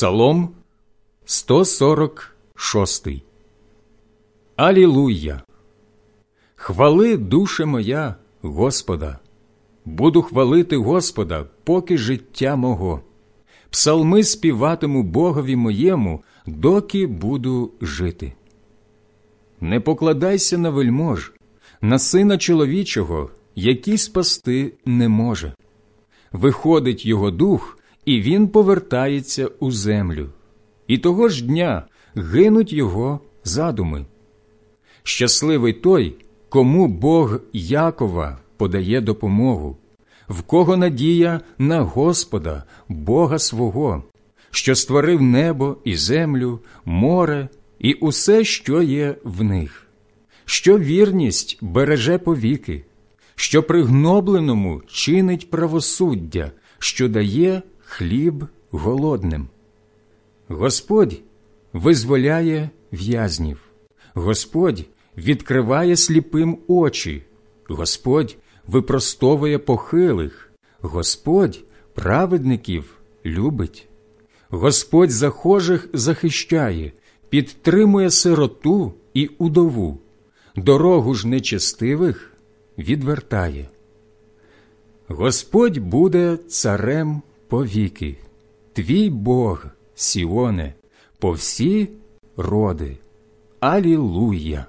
Псалом 146 Алілуя! Хвали, душе моя, Господа! Буду хвалити Господа, поки життя мого. Псалми співатиму Богові моєму, доки буду жити. Не покладайся на вельмож, на сина чоловічого, який спасти не може. Виходить його дух, і він повертається у землю, і того ж дня гинуть його задуми. Щасливий той, кому Бог Якова подає допомогу, в кого надія на Господа, Бога свого, що створив небо і землю, море і усе, що є в них, що вірність береже повіки, що пригнобленому чинить правосуддя, що дає хліб голодним. Господь визволяє в'язнів, Господь відкриває сліпим очі, Господь випростовує похилих, Господь праведників любить, Господь захожих захищає, підтримує сироту і удову, дорогу ж нечестивих відвертає. Господь буде царем повіки, твій Бог, Сіоне, по всі роди. Алілуя!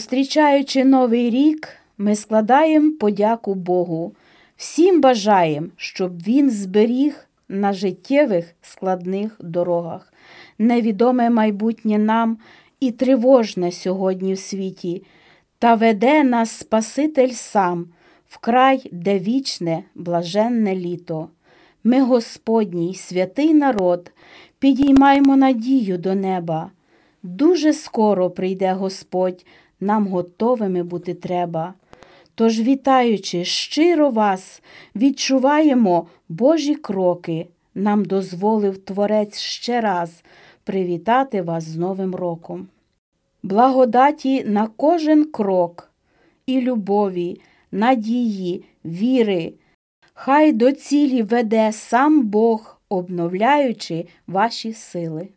Зустрічаючи Новий рік, ми складаємо подяку Богу. Всім бажаємо, щоб Він зберіг на життєвих складних дорогах. Невідоме майбутнє нам і тривожне сьогодні в світі, та веде нас Спаситель сам в край, де вічне, блаженне літо. Ми, Господній, святий народ, підіймаємо надію до неба. Дуже скоро прийде Господь, нам готовими бути треба. Тож, вітаючи щиро вас, відчуваємо Божі кроки, нам дозволив Творець ще раз привітати вас з Новим роком. Благодаті на кожен крок і любові, надії, віри, хай до цілі веде сам Бог, обновляючи ваші сили.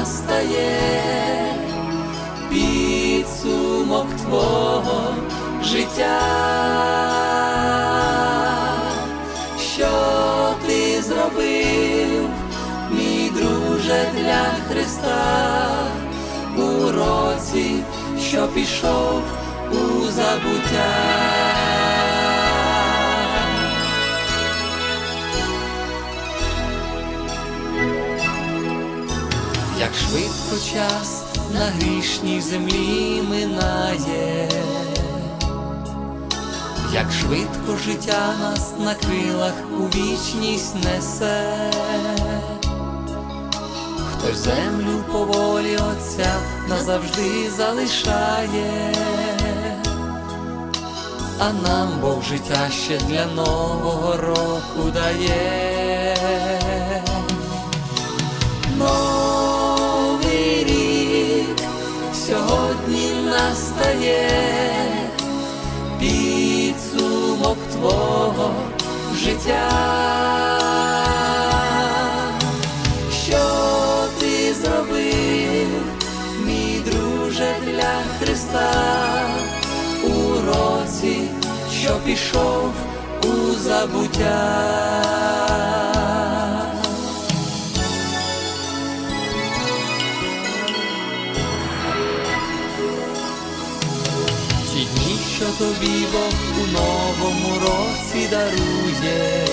Настає підсумок твого життя, що ти зробив, мій друже для Христа у році, що пішов у забуття. Як швидко час на грішній землі минає, як швидко життя нас на крилах у вічність несе, хтось землю по волі Отця назавжди залишає, а нам Бог життя ще для нового року дає. Новий твого життя, що ти зробив, мій друже для Христа у році, що пішов у забуття. Що тобі Бог новому році дарує,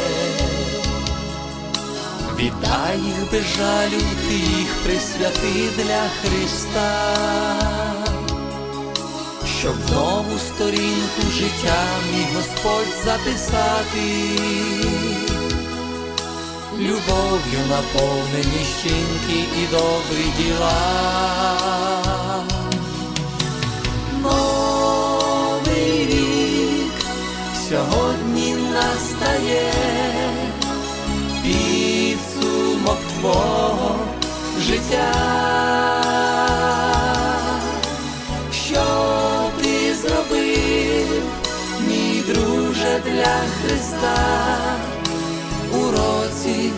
віддай їх без жалю, ти їх присвяти для Христа, щоб нову сторінку життя мій Господь записати, любов'ю наповнені щинки і добрі діла. Настає підсумок твого життя, що ти зробив, мій друже для Христа у році,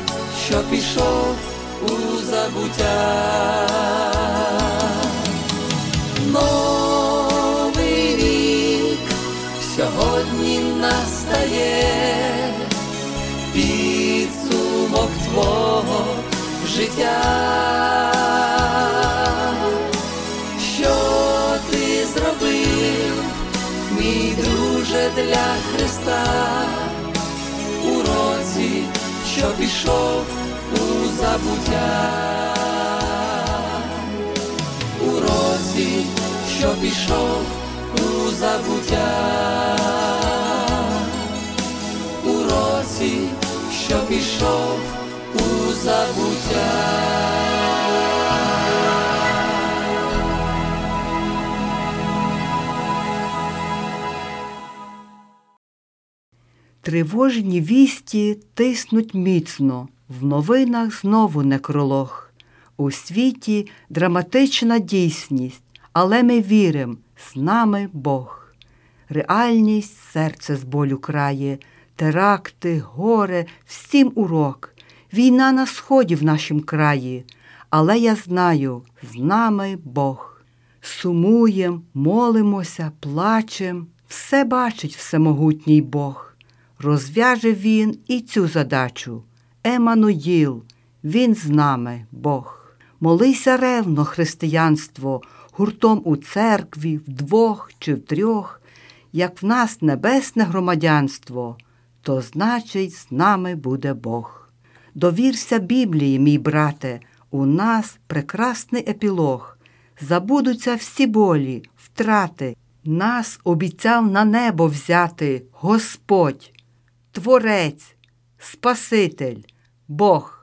що пішов у забуття. Життя, що ти зробив, мій друже для Христа? У році, що пішов у забуття. У році, що пішов у забуття, у році, що пішов забуття. Тривожні вісті тиснуть міцно, в новинах знову некролог. У світі драматична дійсність, але ми вірим, з нами Бог. Реальність серце з болю крає, теракти, горе, всім урок. Війна на сході в нашім краї, але я знаю, з нами Бог. Сумуєм, молимося, плачем, все бачить всемогутній Бог. розв'яже він і цю задачу. Емануїл, він з нами, Бог. Молися ревно, християнство, гуртом у церкві, вдвох чи в трьох, як в нас небесне громадянство, то значить, з нами буде Бог. Довірся Біблії, мій брате, у нас прекрасний епілог. Забудуться всі болі, втрати. Нас обіцяв на небо взяти Господь, Творець, Спаситель, Бог.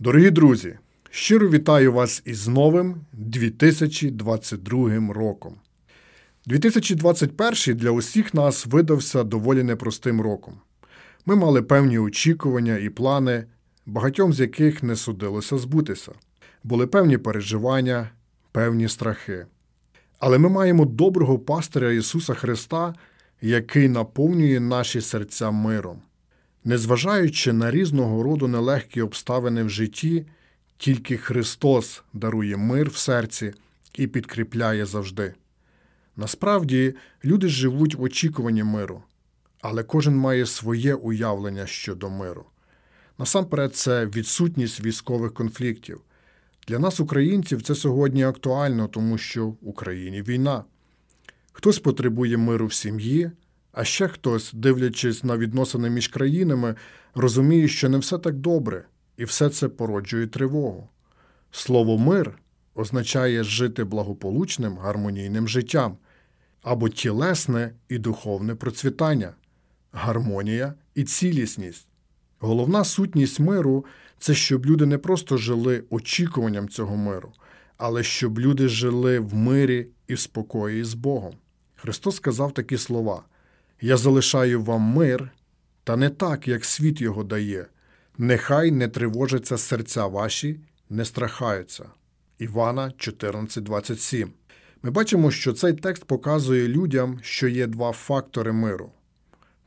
Дорогі друзі, щиро вітаю вас із новим 2022 роком. 2021 для усіх нас видався доволі непростим роком. Ми мали певні очікування і плани, багатьом з яких не судилося збутися. Були певні переживання, певні страхи. Але ми маємо доброго пастиря Ісуса Христа, який наповнює наші серця миром. Незважаючи на різного роду нелегкі обставини в житті, тільки Христос дарує мир в серці і підкріпляє завжди. Насправді, люди живуть в очікуванні миру, але кожен має своє уявлення щодо миру. Насамперед, це відсутність військових конфліктів. Для нас, українців, це сьогодні актуально, тому що в Україні війна. Хтось потребує миру в сім'ї, а ще хтось, дивлячись на відносини між країнами, розуміє, що не все так добре, і все це породжує тривогу. Слово мир означає жити благополучним, гармонійним життям або тілесне і духовне процвітання, гармонія і цілісність. Головна сутність миру це щоб люди не просто жили очікуванням цього миру, але щоб люди жили в мирі і в спокої з Богом. Христос сказав такі слова: Я залишаю вам мир, та не так, як світ його дає. Нехай не тривожаться серця ваші, не страхаються. Івана 14,27. Ми бачимо, що цей текст показує людям, що є два фактори миру.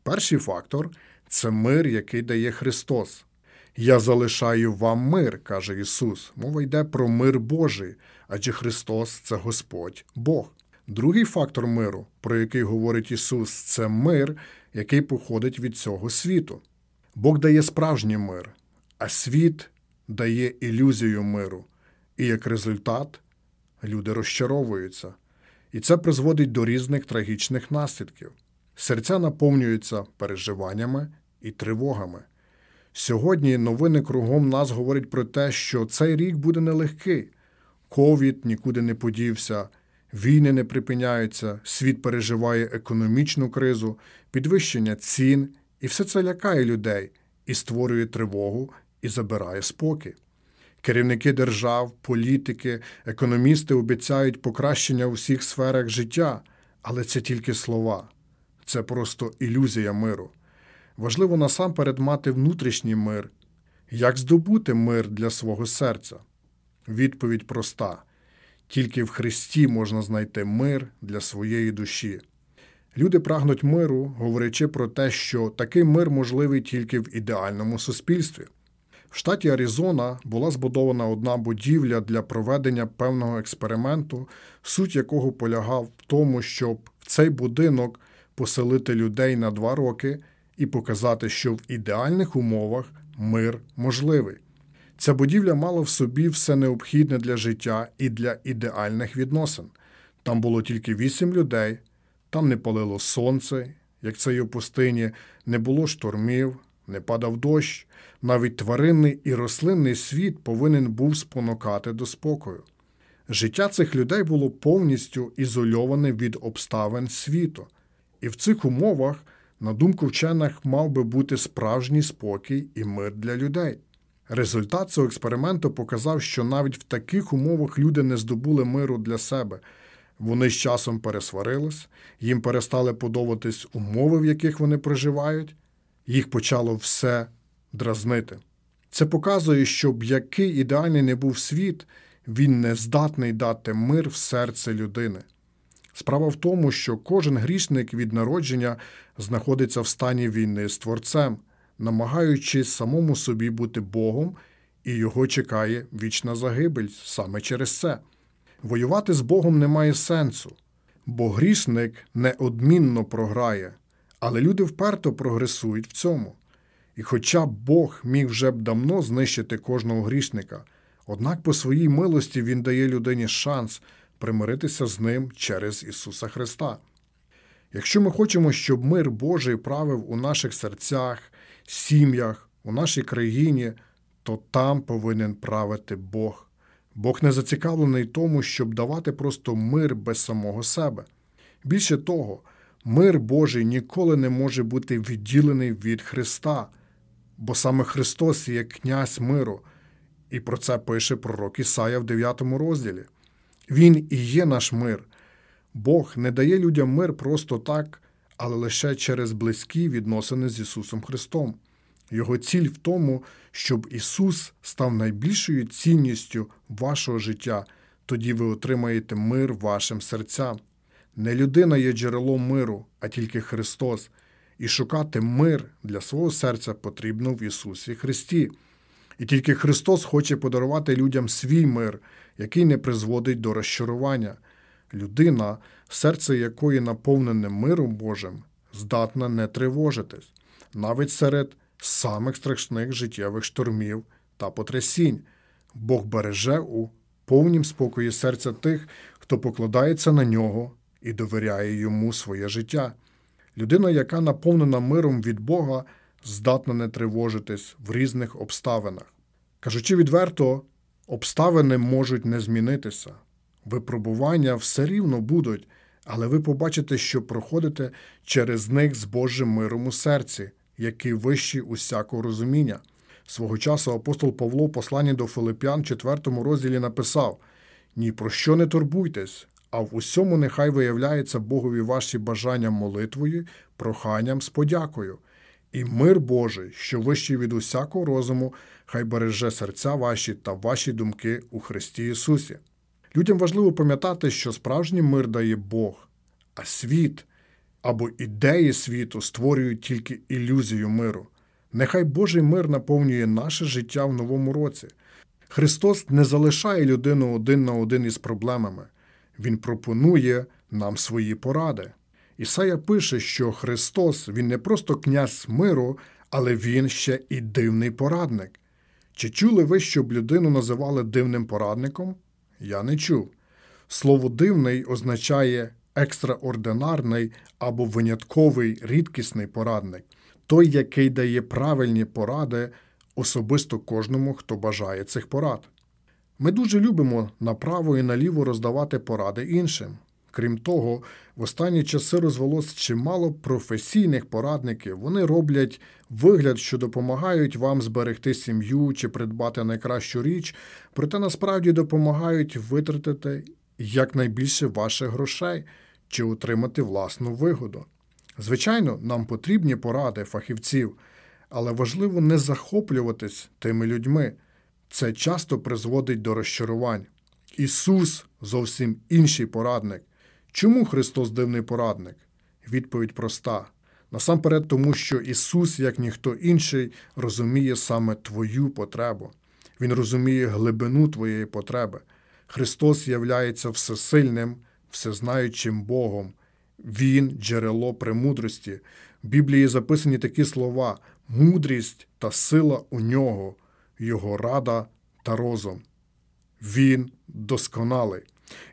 Перший фактор це мир, який дає Христос. Я залишаю вам мир, каже Ісус. Мова йде про мир Божий, адже Христос це Господь Бог. Другий фактор миру, про який говорить Ісус, це мир, який походить від цього світу. Бог дає справжній мир, а світ дає ілюзію миру. І як результат люди розчаровуються. І це призводить до різних трагічних наслідків. Серця наповнюються переживаннями і тривогами. Сьогодні новини кругом нас говорять про те, що цей рік буде нелегкий. Ковід нікуди не подівся, війни не припиняються, світ переживає економічну кризу, підвищення цін, і все це лякає людей і створює тривогу і забирає спокій. Керівники держав, політики, економісти обіцяють покращення у всіх сферах життя, але це тільки слова, це просто ілюзія миру. Важливо насамперед мати внутрішній мир. Як здобути мир для свого серця? Відповідь проста: тільки в Христі можна знайти мир для своєї душі. Люди прагнуть миру, говорячи про те, що такий мир можливий тільки в ідеальному суспільстві. В штаті Аризона була збудована одна будівля для проведення певного експерименту, суть якого полягав в тому, щоб в цей будинок поселити людей на два роки і показати, що в ідеальних умовах мир можливий. Ця будівля мала в собі все необхідне для життя і для ідеальних відносин. Там було тільки вісім людей, там не палило сонце, як це й у пустині, не було штормів, не падав дощ. Навіть тваринний і рослинний світ повинен був спонукати до спокою. Життя цих людей було повністю ізольоване від обставин світу, і в цих умовах, на думку вчених, мав би бути справжній спокій і мир для людей. Результат цього експерименту показав, що навіть в таких умовах люди не здобули миру для себе. Вони з часом пересварились, їм перестали подобатись умови, в яких вони проживають, їх почало все дразнити. Це показує, що б який ідеальний не був світ, він не здатний дати мир в серце людини. Справа в тому, що кожен грішник від народження знаходиться в стані війни з Творцем, намагаючись самому собі бути Богом, і його чекає вічна загибель саме через це. Воювати з Богом немає сенсу, бо грішник неодмінно програє, але люди вперто прогресують в цьому. І хоча Бог міг вже б давно знищити кожного грішника, однак по своїй милості Він дає людині шанс примиритися з ним через Ісуса Христа. Якщо ми хочемо, щоб мир Божий правив у наших серцях, сім'ях, у нашій країні, то там повинен правити Бог. Бог не зацікавлений тому, щоб давати просто мир без самого себе. Більше того, мир Божий ніколи не може бути відділений від Христа, бо саме Христос є князь миру, і про це пише пророк Ісая в 9 розділі. Він і є наш мир. Бог не дає людям мир просто так, але лише через близькі відносини з Ісусом Христом. Його ціль в тому, щоб Ісус став найбільшою цінністю вашого життя, тоді ви отримаєте мир вашим серцям. Не людина є джерелом миру, а тільки Христос, і шукати мир для свого серця потрібно в Ісусі Христі. І тільки Христос хоче подарувати людям свій мир, який не призводить до розчарування. Людина, серце якої наповнене миром Божим, здатна не тривожитись, навіть серед самих страшних життєвих штормів та потрясінь. Бог береже у повнім спокої серця тих, хто покладається на нього і довіряє йому своє життя. Людина, яка наповнена миром від Бога, здатна не тривожитись в різних обставинах. Кажучи відверто, обставини можуть не змінитися. Випробування все рівно будуть, але ви побачите, що проходите через них з Божим миром у серці, який вищий усякого розуміння. Свого часу апостол Павло в посланні до Филип'ян, в 4 розділі написав: Ні про що не турбуйтесь, а в усьому нехай виявляється Богові ваші бажання молитвою, проханням з подякою. І мир Божий, що вищий від усякого розуму, хай береже серця ваші та ваші думки у Христі Ісусі. Людям важливо пам'ятати, що справжній мир дає Бог, а світ або ідеї світу створюють тільки ілюзію миру. Нехай Божий мир наповнює наше життя в новому році. Христос не залишає людину один на один із проблемами. Він пропонує нам свої поради. Ісая пише, що Христос Він не просто князь миру, але Він ще і дивний порадник. Чи чули ви, щоб людину називали дивним порадником? Я не чув. Слово дивний означає екстраординарний або винятковий рідкісний порадник, той, який дає правильні поради особисто кожному, хто бажає цих порад. Ми дуже любимо направо і наліво роздавати поради іншим. Крім того, в останні часи розвелось чимало професійних порадників. Вони роблять вигляд, що допомагають вам зберегти сім'ю чи придбати найкращу річ, проте насправді допомагають витратити якнайбільше ваших грошей чи отримати власну вигоду. Звичайно, нам потрібні поради фахівців, але важливо не захоплюватись тими людьми. Це часто призводить до розчарувань. Ісус зовсім інший порадник. Чому Христос дивний порадник? Відповідь проста. Насамперед, тому що Ісус, як ніхто інший, розуміє саме твою потребу. Він розуміє глибину твоєї потреби. Христос являється всесильним, всезнаючим Богом. Він джерело премудрості. В Біблії записані такі слова: мудрість та сила у нього, Його рада та розум. Він досконалий.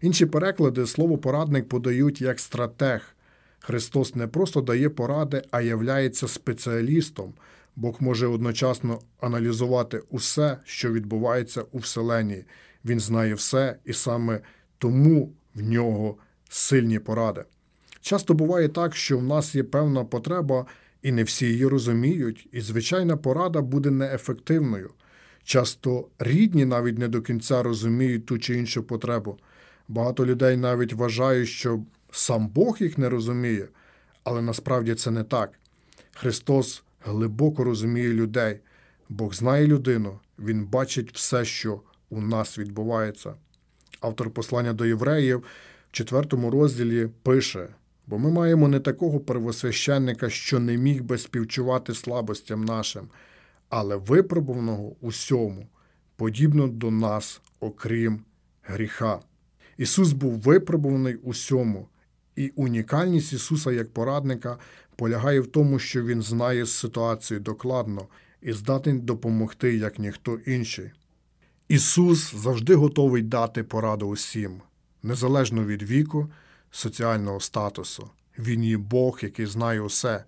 Інші переклади слово порадник подають як стратег. Христос не просто дає поради, а являється спеціалістом. Бог може одночасно аналізувати усе, що відбувається у Вселенні. Він знає все, і саме тому в нього сильні поради. Часто буває так, що в нас є певна потреба, і не всі її розуміють, і звичайна порада буде неефективною. Часто рідні навіть не до кінця розуміють ту чи іншу потребу. Багато людей навіть вважають, що сам Бог їх не розуміє, але насправді це не так. Христос глибоко розуміє людей. Бог знає людину, Він бачить все, що у нас відбувається. Автор послання до євреїв в четвертому розділі пише: бо ми маємо не такого первосвященника, що не міг би співчувати слабостям нашим, але випробуваного усьому, подібно до нас, окрім гріха. Ісус був випробуваний усьому, і унікальність Ісуса як порадника полягає в тому, що Він знає ситуацію докладно і здатний допомогти, як ніхто інший. Ісус завжди готовий дати пораду усім, незалежно від віку, соціального статусу. Він є Бог, який знає усе.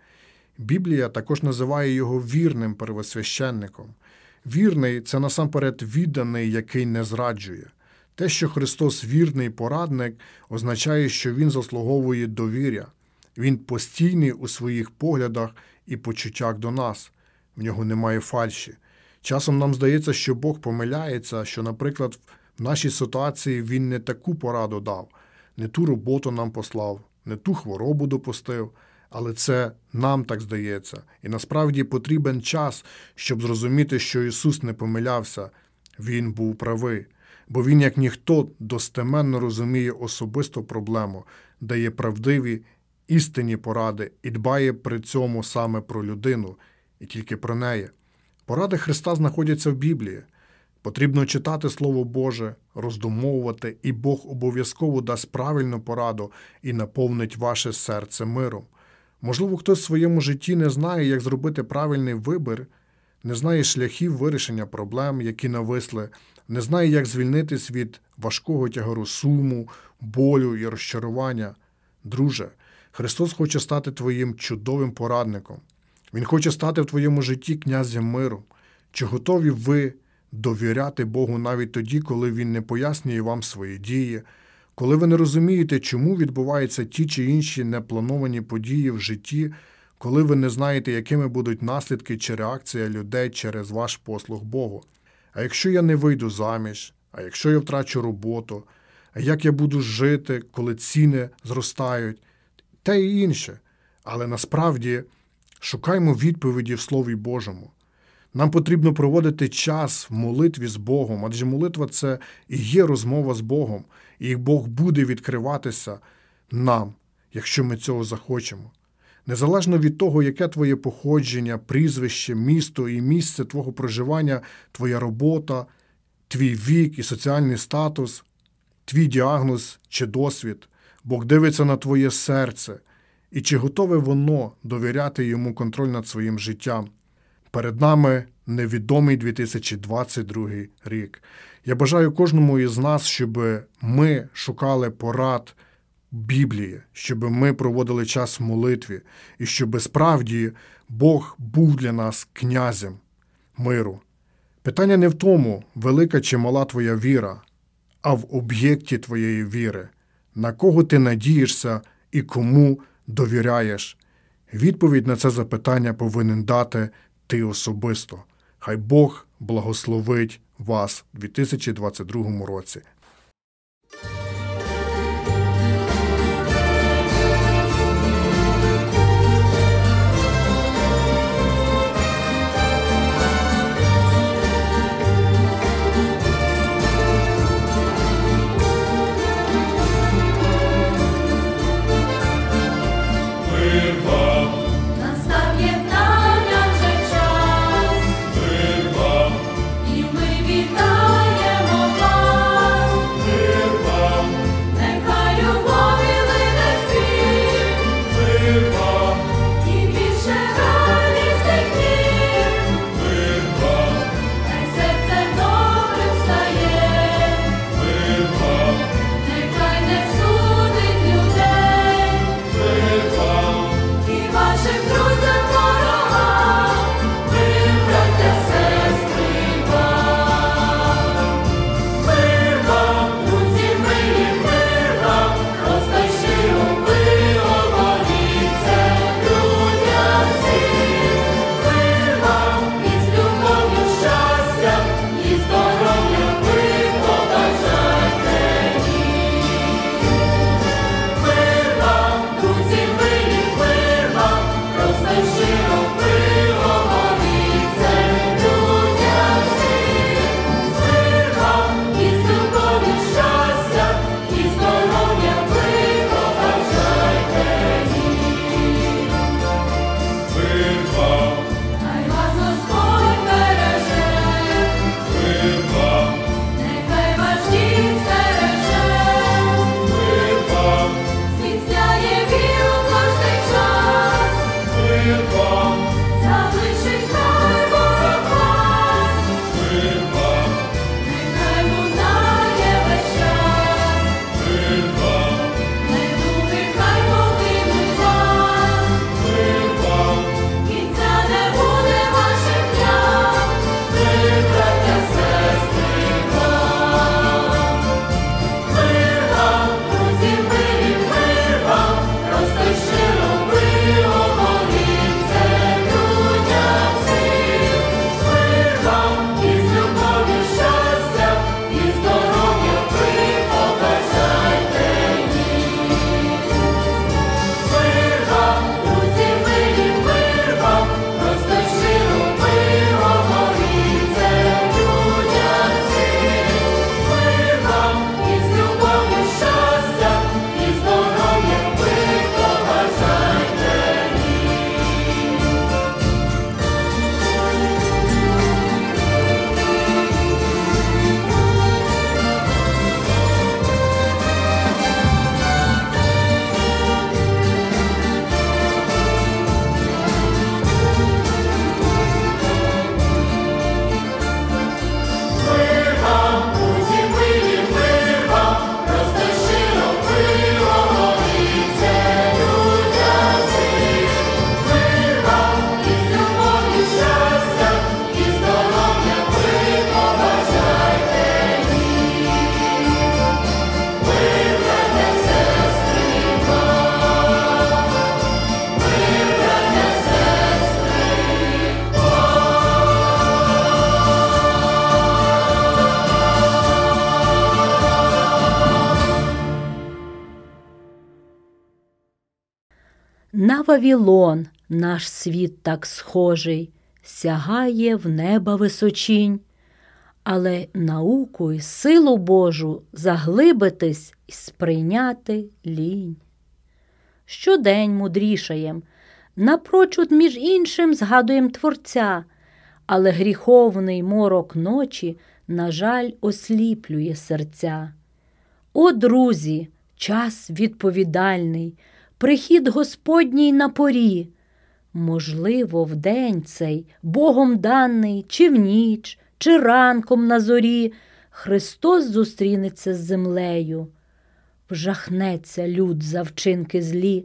Біблія також називає його вірним первосвященником. Вірний це насамперед відданий, який не зраджує. Те, що Христос вірний порадник, означає, що Він заслуговує довіря. Він постійний у своїх поглядах і почуттях до нас. В нього немає фальші. Часом нам здається, що Бог помиляється, що, наприклад, в нашій ситуації Він не таку пораду дав, не ту роботу нам послав, не ту хворобу допустив. Але це нам так здається, і насправді потрібен час, щоб зрозуміти, що Ісус не помилявся, Він був правий, бо Він, як ніхто, достеменно розуміє особисту проблему, дає правдиві істинні поради і дбає при цьому саме про людину і тільки про неї. Поради Христа знаходяться в Біблії. Потрібно читати Слово Боже, роздумовувати, і Бог обов'язково дасть правильну пораду і наповнить ваше серце миром. Можливо, хтось в своєму житті не знає, як зробити правильний вибір, не знає шляхів вирішення проблем, які нависли, не знає, як звільнитись від важкого тягару суму, болю і розчарування. Друже, Христос хоче стати твоїм чудовим порадником. Він хоче стати в твоєму житті князем миру. Чи готові ви довіряти Богу навіть тоді, коли Він не пояснює вам свої дії, коли ви не розумієте, чому відбуваються ті чи інші неплановані події в житті, коли ви не знаєте, якими будуть наслідки чи реакція людей через ваш послуг Богу? А якщо я не вийду заміж, а якщо я втрачу роботу, а як я буду жити, коли ціни зростають, те і інше. Але насправді шукаймо відповіді в Слові Божому. Нам потрібно проводити час в молитві з Богом, адже молитва це і є розмова з Богом, і Бог буде відкриватися нам, якщо ми цього захочемо. Незалежно від того, яке твоє походження, прізвище, місто і місце твого проживання, твоя робота, твій вік і соціальний статус, твій діагноз чи досвід, Бог дивиться на твоє серце, і чи готове воно довіряти йому контроль над своїм життям. Перед нами невідомий 2022 рік. Я бажаю кожному із нас, щоб ми шукали порад Біблії, щоб ми проводили час в молитві, і щоб справді Бог був для нас князем миру. Питання не в тому, велика чи мала твоя віра, а в об'єкті твоєї віри, на кого ти надієшся і кому довіряєш. Відповідь на це запитання повинен дати ти особисто. Хай Бог благословить вас у 2022 році. Вавілон наш світ так схожий, сягає в неба височінь, але науку й силу Божу заглибитись і сприйняти лінь. Щодень мудрішаєм, напрочуд між іншим згадуєм Творця, але гріховний морок ночі, на жаль, осліплює серця. О, друзі, час відповідальний, прихід Господній на порі. Можливо, в день цей Богом даний, чи в ніч, чи ранком на зорі, Христос зустрінеться з землею, вжахнеться люд за вчинки злі,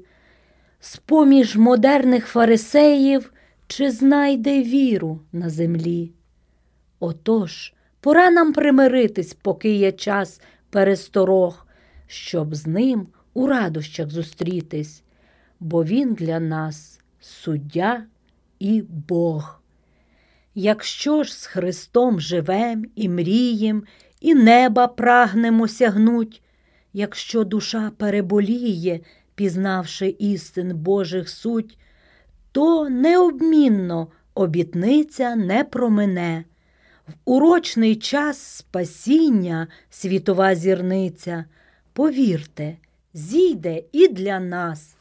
з-поміж модерних фарисеїв чи знайде віру на землі. Отож, пора нам примиритись, поки є час пересторог, щоб з ним у радощах зустрітись, бо він для нас суддя і Бог. Якщо ж з Христом живем і мрієм, і неба прагнемо сягнуть, якщо душа переболіє, пізнавши істин Божих суть, то необмінно обітниця не промине. В урочний час спасіння світова зірниця, повірте, зійде і для нас.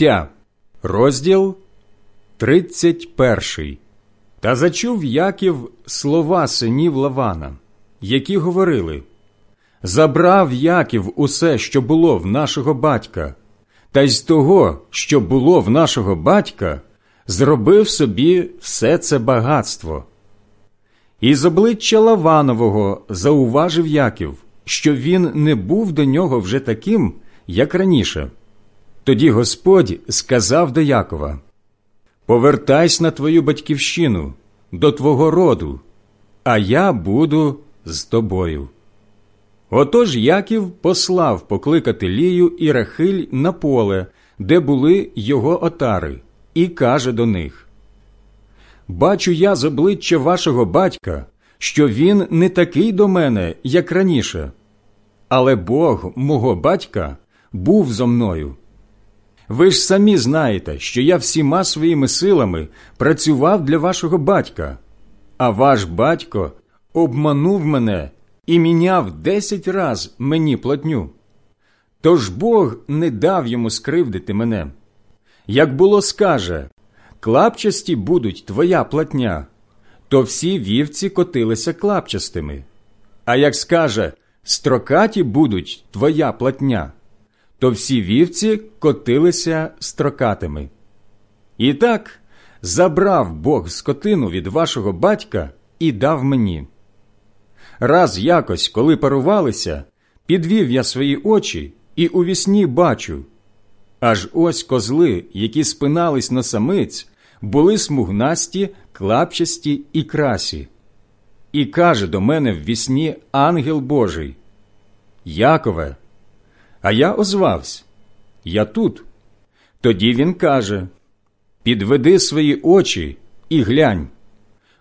Буття, розділ 31. Та зачув Яків слова синів Лавана, які говорили Забрав Яків усе, що було в нашого батька, та й з того, що було в нашого батька, зробив собі все це багатство. І з обличчя Лаванового зауважив Яків, що він не був до нього вже таким, як раніше. Тоді Господь сказав до Якова Повертайся на твою батьківщину, до твого роду, а я буду з тобою. Отож Яків послав покликати Лію і Рахиль на поле, де були його отари, і каже до них Бачу я з обличчя вашого батька, що він не такий до мене, як раніше, але Бог мого батька був зо мною. Ви ж самі знаєте, що я всіма своїми силами працював для вашого батька, а ваш батько обманув мене і міняв десять раз мені платню. Тож Бог не дав йому скривдити мене. Як було скаже, клапчасті будуть твоя платня, то всі вівці котилися клапчастими. А як скаже, строкаті будуть твоя платня, то всі вівці котилися строкатими. І так забрав Бог скотину від вашого батька і дав мені. Раз якось, коли парувалися, підвів я свої очі і у вісні бачу. Аж ось козли, які спинались на самиць, були смугнасті, клапчасті і красі. І каже до мене в вісні ангел Божий Якове, а я озвався Я тут. Тоді він каже Підведи свої очі і глянь.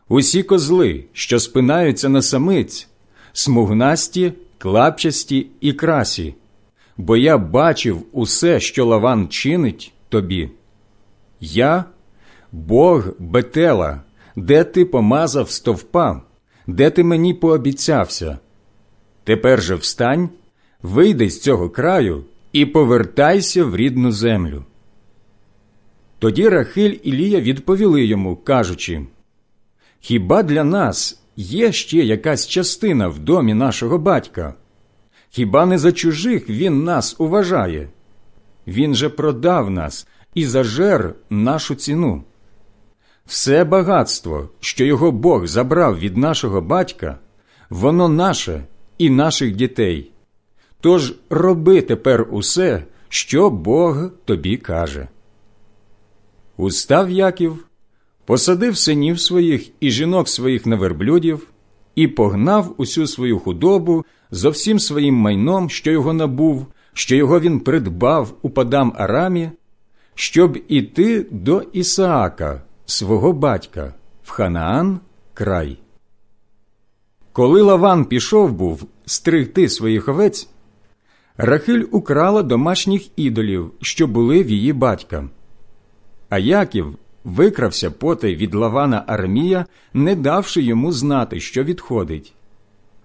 Усі козли, що спинаються на самиць, смугнасті, клапчасті і красі, бо я бачив усе, що лаван чинить тобі. Я Бог Бетела, де ти помазав стовпа, де ти мені пообіцявся. Тепер же встань, вийди з цього краю і повертайся в рідну землю. Тоді Рахиль і Лія відповіли йому, кажучи Хіба для нас є ще якась частина в домі нашого батька? Хіба не за чужих він нас уважає? Він же продав нас і зажер нашу ціну. Все багатство, що його Бог забрав від нашого батька, воно наше і наших дітей. Тож роби тепер усе, що Бог тобі каже. Устав Яків, посадив синів своїх і жінок своїх на верблюдів і погнав усю свою худобу зо всім своїм майном, що його набув, що його він придбав у падам Арамі, щоб іти до Ісаака, свого батька, в Ханаан край. Коли Лаван пішов був стригти своїх овець, Рахиль украла домашніх ідолів, що були в її батька. А Яків викрався потай від Лавана Армія, не давши йому знати, що відходить.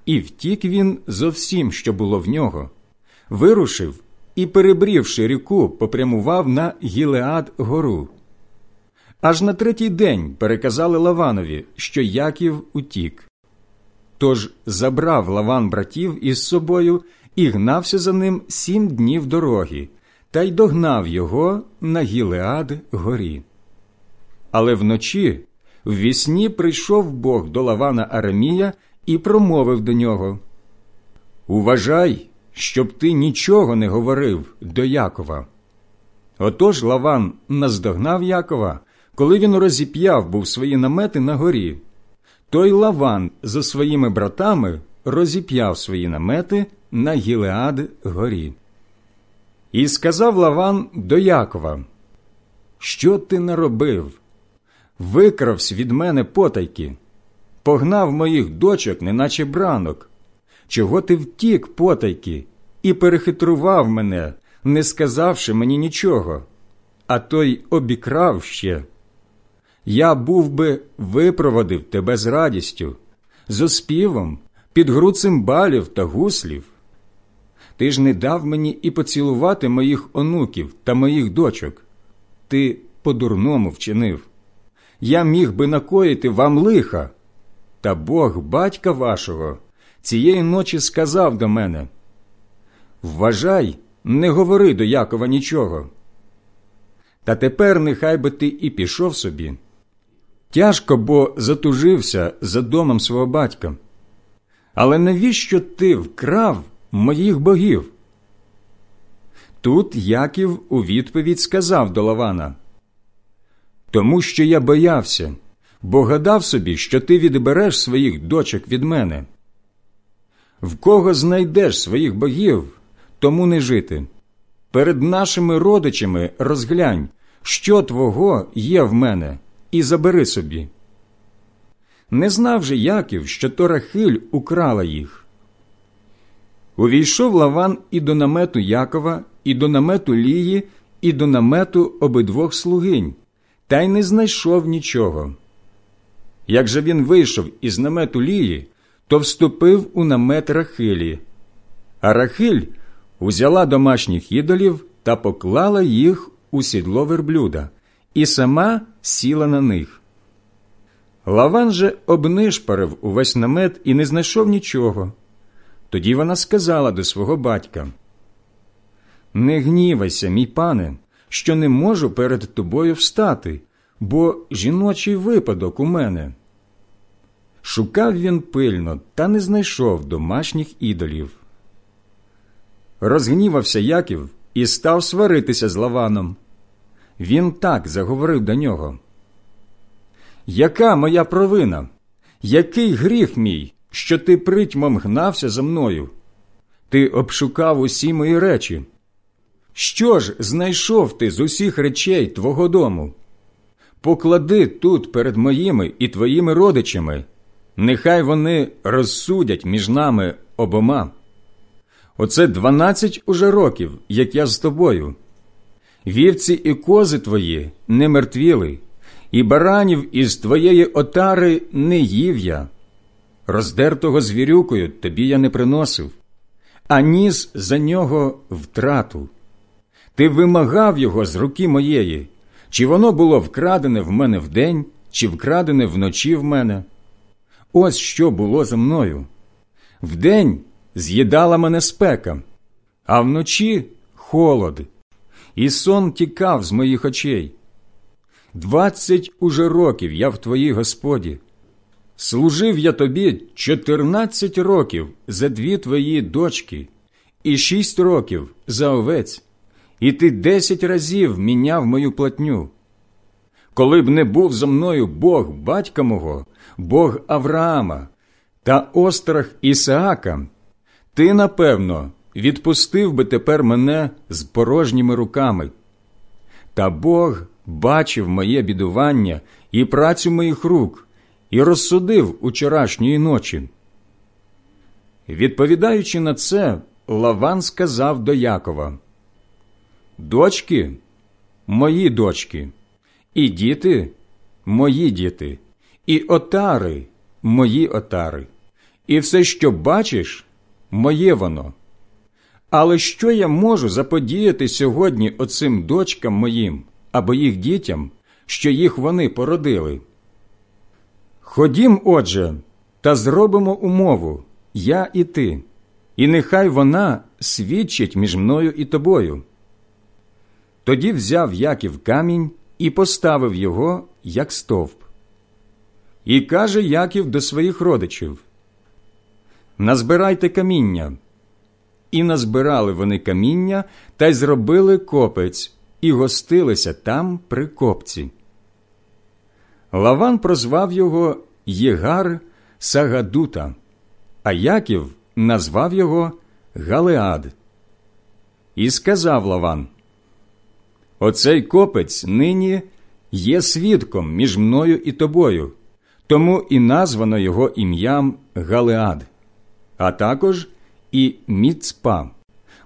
І втік він зо всім, що було в нього, вирушив і, перебрівши ріку, попрямував на Гілеад гору. Аж на третій день переказали Лаванові, що Яків утік. Тож забрав Лаван братів із собою і гнався за ним сім днів дороги, та й догнав його на Гілеад горі. Але вночі в вісні прийшов Бог до Лавана Арамія і промовив до нього Уважай, щоб ти нічого не говорив до Якова. Отож Лаван наздогнав Якова, коли він розіп'яв був свої намети на горі. Той Лаван за своїми братами розіп'яв свої намети на Гілеад горі. І сказав Лаван до Якова, Що ти наробив? Викравсь від мене потайки, погнав моїх дочок, неначе бранок. Чого ти втік, потайки, і перехитрував мене, не сказавши мені нічого, а той обікрав ще. Я був би випроводив тебе з радістю, з оспівом, під гру цимбалів та гуслів. ти ж не дав мені і поцілувати моїх онуків та моїх дочок. Ти по-дурному вчинив. Я міг би накоїти вам лиха. Та Бог, батька вашого, цієї ночі сказав до мене Вважай, не говори до Якова нічого. Та тепер нехай би ти і пішов собі. Тяжко, бо затужився за домом свого батька. Але навіщо ти вкрав моїх богів? Тут Яків у відповідь сказав до Лавана Тому що я боявся, бо гадав собі, що ти відбереш своїх дочок від мене. В кого знайдеш своїх богів, тому не жити. Перед нашими родичами розглянь, що твого є в мене, і забери собі. Не знав же Яків, що то Рахиль украла їх. Увійшов Лаван і до намету Якова, і до намету Лії, і до намету обидвох слугинь, та й не знайшов нічого. Як же він вийшов із намету Лії, то вступив у намет Рахилі. А Рахиль узяла домашніх ідолів та поклала їх у сідло верблюда, і сама сіла на них. Лаван же обнишпарив увесь намет і не знайшов нічого. Тоді вона сказала до свого батька Не гнівайся, мій пане, що не можу перед тобою встати, бо жіночий випадок у мене. Шукав він пильно та не знайшов домашніх ідолів. Розгнівався Яків і став сваритися з Лаваном. Він так заговорив до нього. Яка моя провина? Який гріх мій, що ти притьмом гнався за мною? Ти обшукав усі мої речі. Що ж знайшов ти з усіх речей твого дому? Поклади тут перед моїми і твоїми родичами, нехай вони розсудять між нами обома. Оце дванадцять уже років, як я з тобою. Вівці і кози твої не мертвіли, і баранів із твоєї отари не їв я. Роздертого звірюкою тобі я не приносив, а ніс за нього втрату. Ти вимагав його з руки моєї, чи воно було вкрадене в мене вдень, чи вкрадене вночі в мене. Ось що було за мною. Вдень з'їдала мене спека, а вночі холод, і сон тікав з моїх очей. Двадцять уже років я в твоїй Господі. Служив я тобі чотирнадцять років за дві твої дочки, і шість років за овець, і ти десять разів міняв мою платню. Коли б не був за мною Бог батька мого, Бог Авраама та острах Ісаака, ти, напевно, відпустив би тепер мене з порожніми руками. Та Бог бачив моє бідування і працю моїх рук і розсудив учорашньої ночі. Відповідаючи на це, Лаван сказав до Якова Дочки, мої дочки, і діти мої діти, і отари мої отари, і все, що бачиш, моє воно. Але що я можу заподіяти сьогодні оцим дочкам моїм або їх дітям, що їх вони породили? Ходім, отже, та зробимо умову, я і ти, і нехай вона свідчить між мною і тобою. Тоді взяв Яків камінь і поставив його, як стовп. І каже Яків до своїх родичів Назбирайте каміння. І назбирали вони каміння та й зробили копець, і гостилися там при копці. Лаван прозвав його Єгар Сагадута, а Яків назвав його Галеад. І сказав Лаван: Оцей копець нині є свідком між мною і тобою, тому і названо його ім'ям Галеад, а також і Міцпа.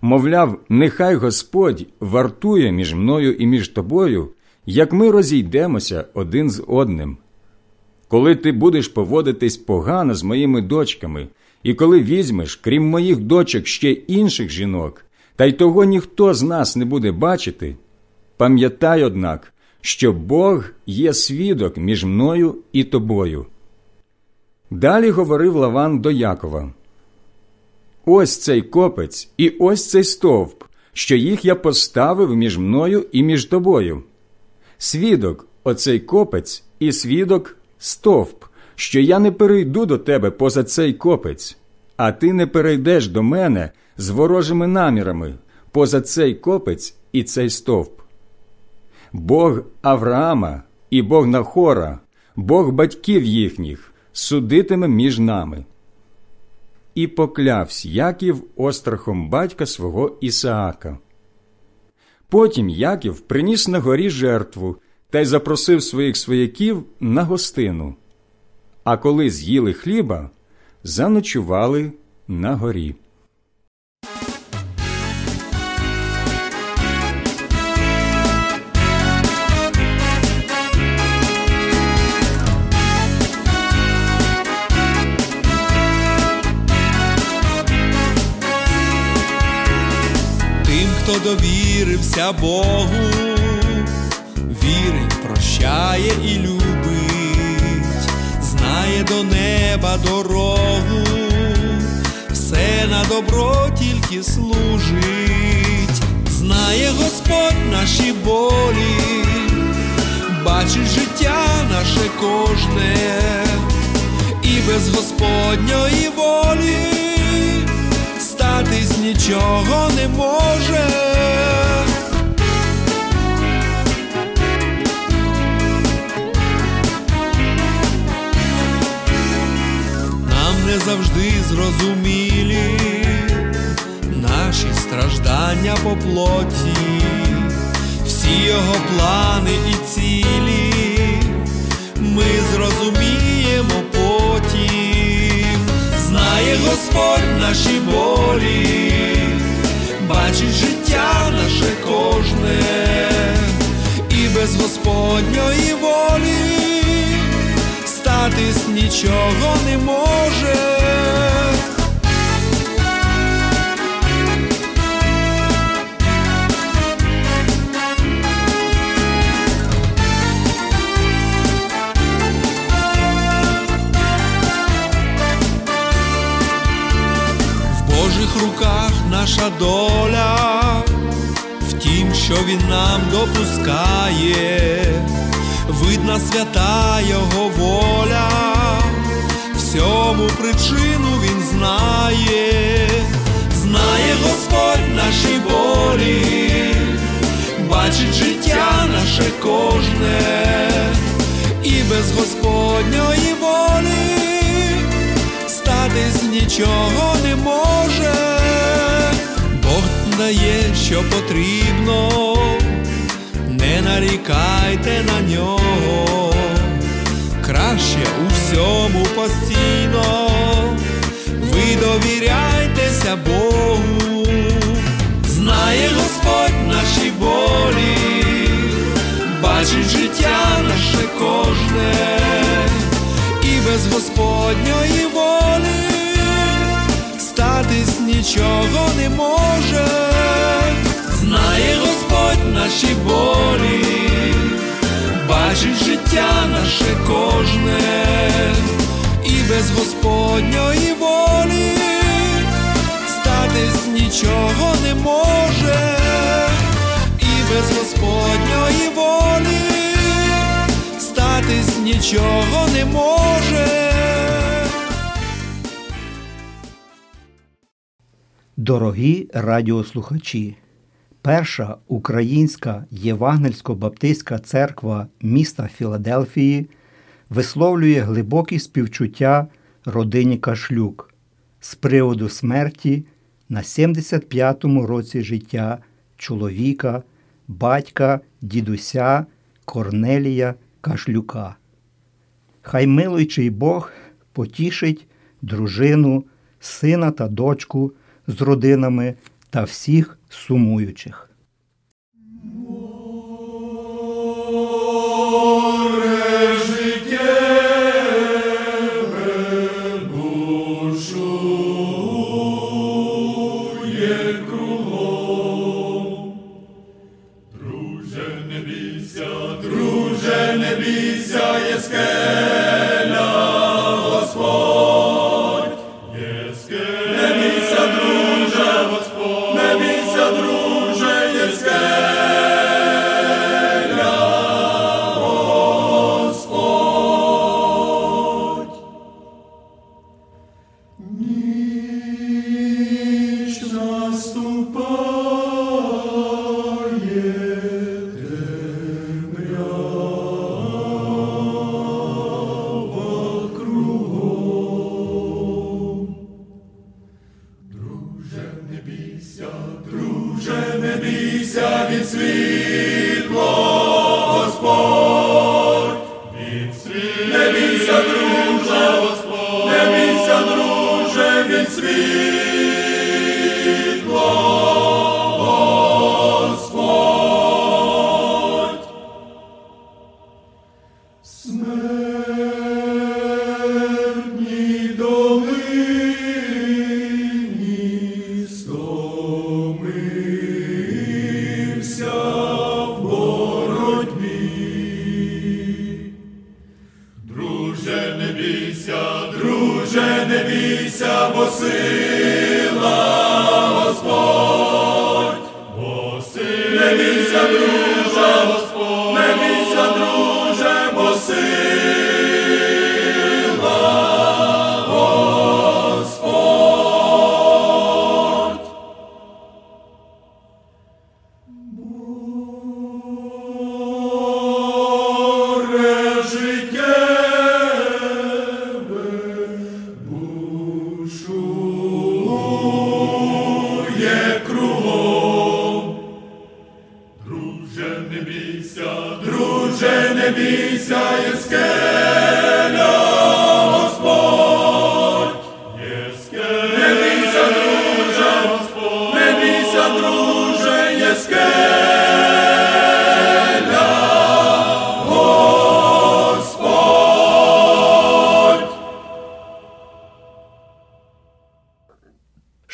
Мовляв, нехай Господь вартує між мною і між тобою, як ми розійдемося один з одним. Коли ти будеш поводитись погано з моїми дочками І коли візьмеш, крім моїх дочок, ще інших жінок, та й того ніхто з нас не буде бачити, пам'ятай, однак, що Бог є свідок між мною і тобою. Далі говорив Лаван до Якова: Ось цей копець і ось цей стовп, що їх я поставив між мною і між тобою. Свідок, оцей копець, і свідок стовп, що я не перейду до тебе поза цей копець, а ти не перейдеш до мене з ворожими намірами поза цей копець і цей стовп. Бог Авраама і Бог Нахора, Бог батьків їхніх, судитиме між нами. І поклявсь Яків острахом батька свого Ісаака. Потім Яків приніс на горі жертву та й запросив своїх свояків на гостину. А коли з'їли хліба, заночували на горі. Довірився Богу, вірить, прощає і любить, знає до неба дорогу, все на добро тільки служить, знає Господь наші болі, бачить життя наше кожне, і без Господньої волі статись нічого не може. Не завжди зрозумілі. Наші страждання по плоті, всі його плани і цілі, ми зрозуміємо потім, знає Господь наші болі, бачить життя наше кожне, і без Господньої волі статись нічого не може. В Божих руках наша доля, в тім, що Він нам допускає, видна свята Його воля, всьому причину Він знає, знає Господь наші болі, бачить життя наше кожне, і без Господньої волі статись нічого не може, Бог дає, що потрібно, не нарікайте на нього, краще у всьому постійно, ви довіряйтеся Богу, знає Господь наші болі, бачить життя наше кожне. І без Господньої волі статись нічого не може, знає Господь наші болі, бачить життя наше кожне, і без Господньої волі статись нічого не може, і без Господньої волі статись нічого не може. Дорогі радіослухачі, перша українська євангельсько-баптистська церква міста Філадельфії висловлює глибокі співчуття родині Кашлюк з приводу смерті на 75-му році життя чоловіка, батька, дідуся Корнелія Кашлюка. Хай милуючий Бог потішить дружину, сина та дочку з родинами та всіх сумуючих. Друже, не бійся, друже, не бійся, єске.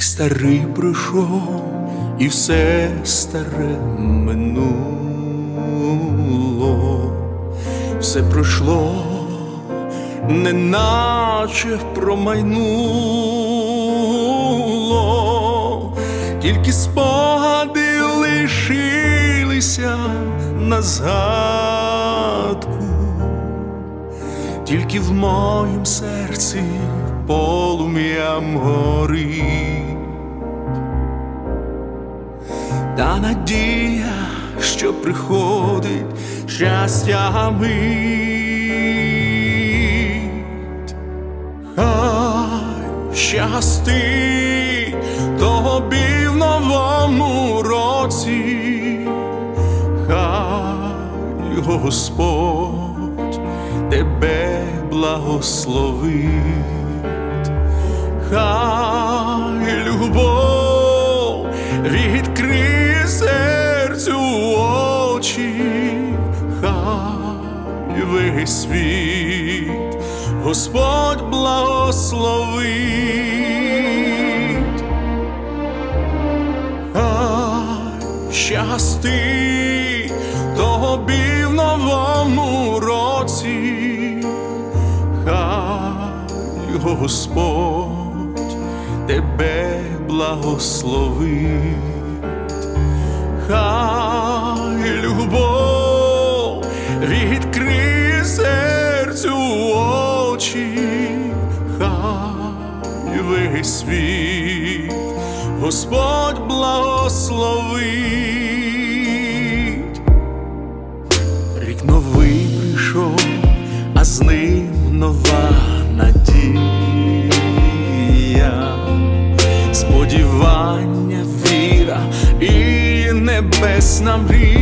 Рік старий пройшов, і все старе минуло, все пройшло, неначе промайнуло, тільки спогади лишилися на згадку, тільки в моїм серці полум'ям горить. Та надія, що приходить щастя мить. Хай щастить тобі в новому році, хай Господь тебе благословить, хай любов відкриє дивий світ, Господь благословить, а щасти тобі в новому році, хай Господь тебе благословить, хай любов. Відкрив серцю очі, хай весь світ, Господь благословить, рік новий прийшов, а з ним нова надія, сподівання, віра і небесна мрія.